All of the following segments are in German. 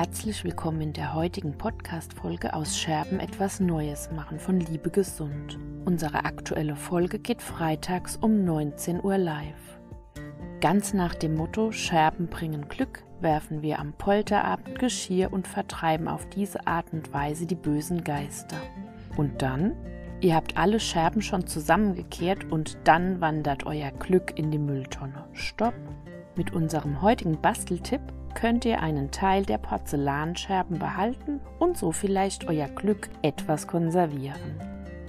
Herzlich willkommen in der heutigen Podcast-Folge aus Scherben etwas Neues machen von Liebe Gesund. Unsere aktuelle Folge geht freitags um 19 Uhr live. Ganz nach dem Motto Scherben bringen Glück werfen wir am Polterabend Geschirr und vertreiben auf diese Art und Weise die bösen Geister. Und dann? Ihr habt alle Scherben schon zusammengekehrt und dann wandert euer Glück in die Mülltonne. Stopp! Mit unserem heutigen Basteltipp könnt ihr einen Teil der Porzellanscherben behalten und so vielleicht euer Glück etwas konservieren.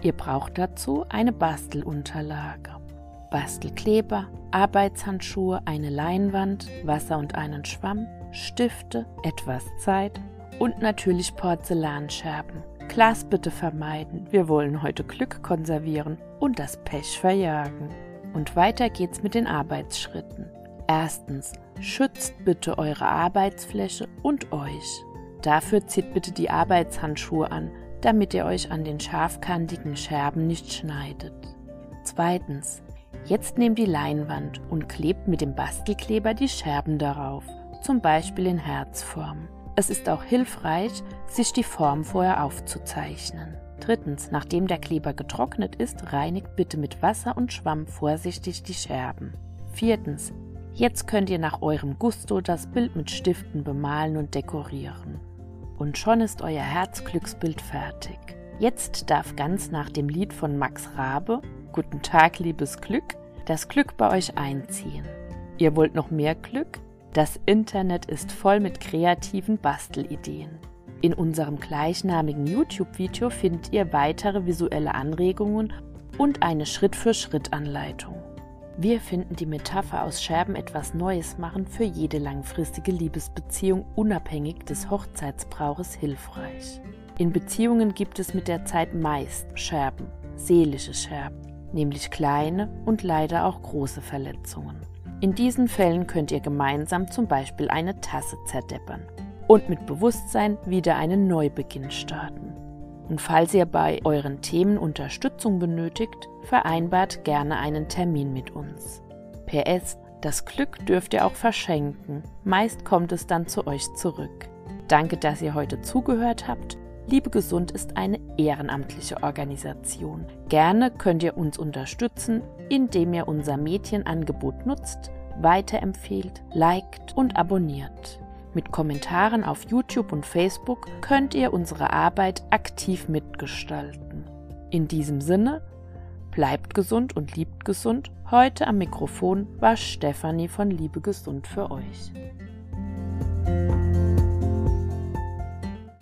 Ihr braucht dazu eine Bastelunterlage. Bastelkleber, Arbeitshandschuhe, eine Leinwand, Wasser und einen Schwamm, Stifte, etwas Zeit und natürlich Porzellanscherben. Glas bitte vermeiden, wir wollen heute Glück konservieren und das Pech verjagen. Und weiter geht's mit den Arbeitsschritten. Erstens, schützt bitte eure Arbeitsfläche und euch. Dafür zieht bitte die Arbeitshandschuhe an, damit ihr euch an den scharfkantigen Scherben nicht schneidet. Zweitens, jetzt nehmt die Leinwand und klebt mit dem Bastelkleber die Scherben darauf, zum Beispiel in Herzform. Es ist auch hilfreich, sich die Form vorher aufzuzeichnen. Drittens, nachdem der Kleber getrocknet ist, reinigt bitte mit Wasser und Schwamm vorsichtig die Scherben. Viertens, Jetzt könnt ihr nach eurem Gusto das Bild mit Stiften bemalen und dekorieren. Und schon ist euer Herzglücksbild fertig. Jetzt darf ganz nach dem Lied von Max Rabe, Guten Tag, liebes Glück, das Glück bei euch einziehen. Ihr wollt noch mehr Glück? Das Internet ist voll mit kreativen Bastelideen. In unserem gleichnamigen YouTube-Video findet ihr weitere visuelle Anregungen und eine Schritt-für-Schritt-Anleitung. Wir finden die Metapher aus Scherben etwas Neues machen für jede langfristige Liebesbeziehung unabhängig des Hochzeitsbrauches hilfreich. In Beziehungen gibt es mit der Zeit meist Scherben, seelische Scherben, nämlich kleine und leider auch große Verletzungen. In diesen Fällen könnt ihr gemeinsam zum Beispiel eine Tasse zerdeppern und mit Bewusstsein wieder einen Neubeginn starten. Und falls ihr bei euren Themen Unterstützung benötigt, vereinbart gerne einen Termin mit uns. PS, das Glück dürft ihr auch verschenken. Meist kommt es dann zu euch zurück. Danke, dass ihr heute zugehört habt. Liebe Gesund ist eine ehrenamtliche Organisation. Gerne könnt ihr uns unterstützen, indem ihr unser Mädchenangebot nutzt, weiterempfehlt, liked und abonniert. Mit Kommentaren auf YouTube und Facebook könnt ihr unsere Arbeit aktiv mitgestalten. In diesem Sinne, bleibt gesund und liebt gesund. Heute am Mikrofon war Stefanie von Liebe Gesund für euch.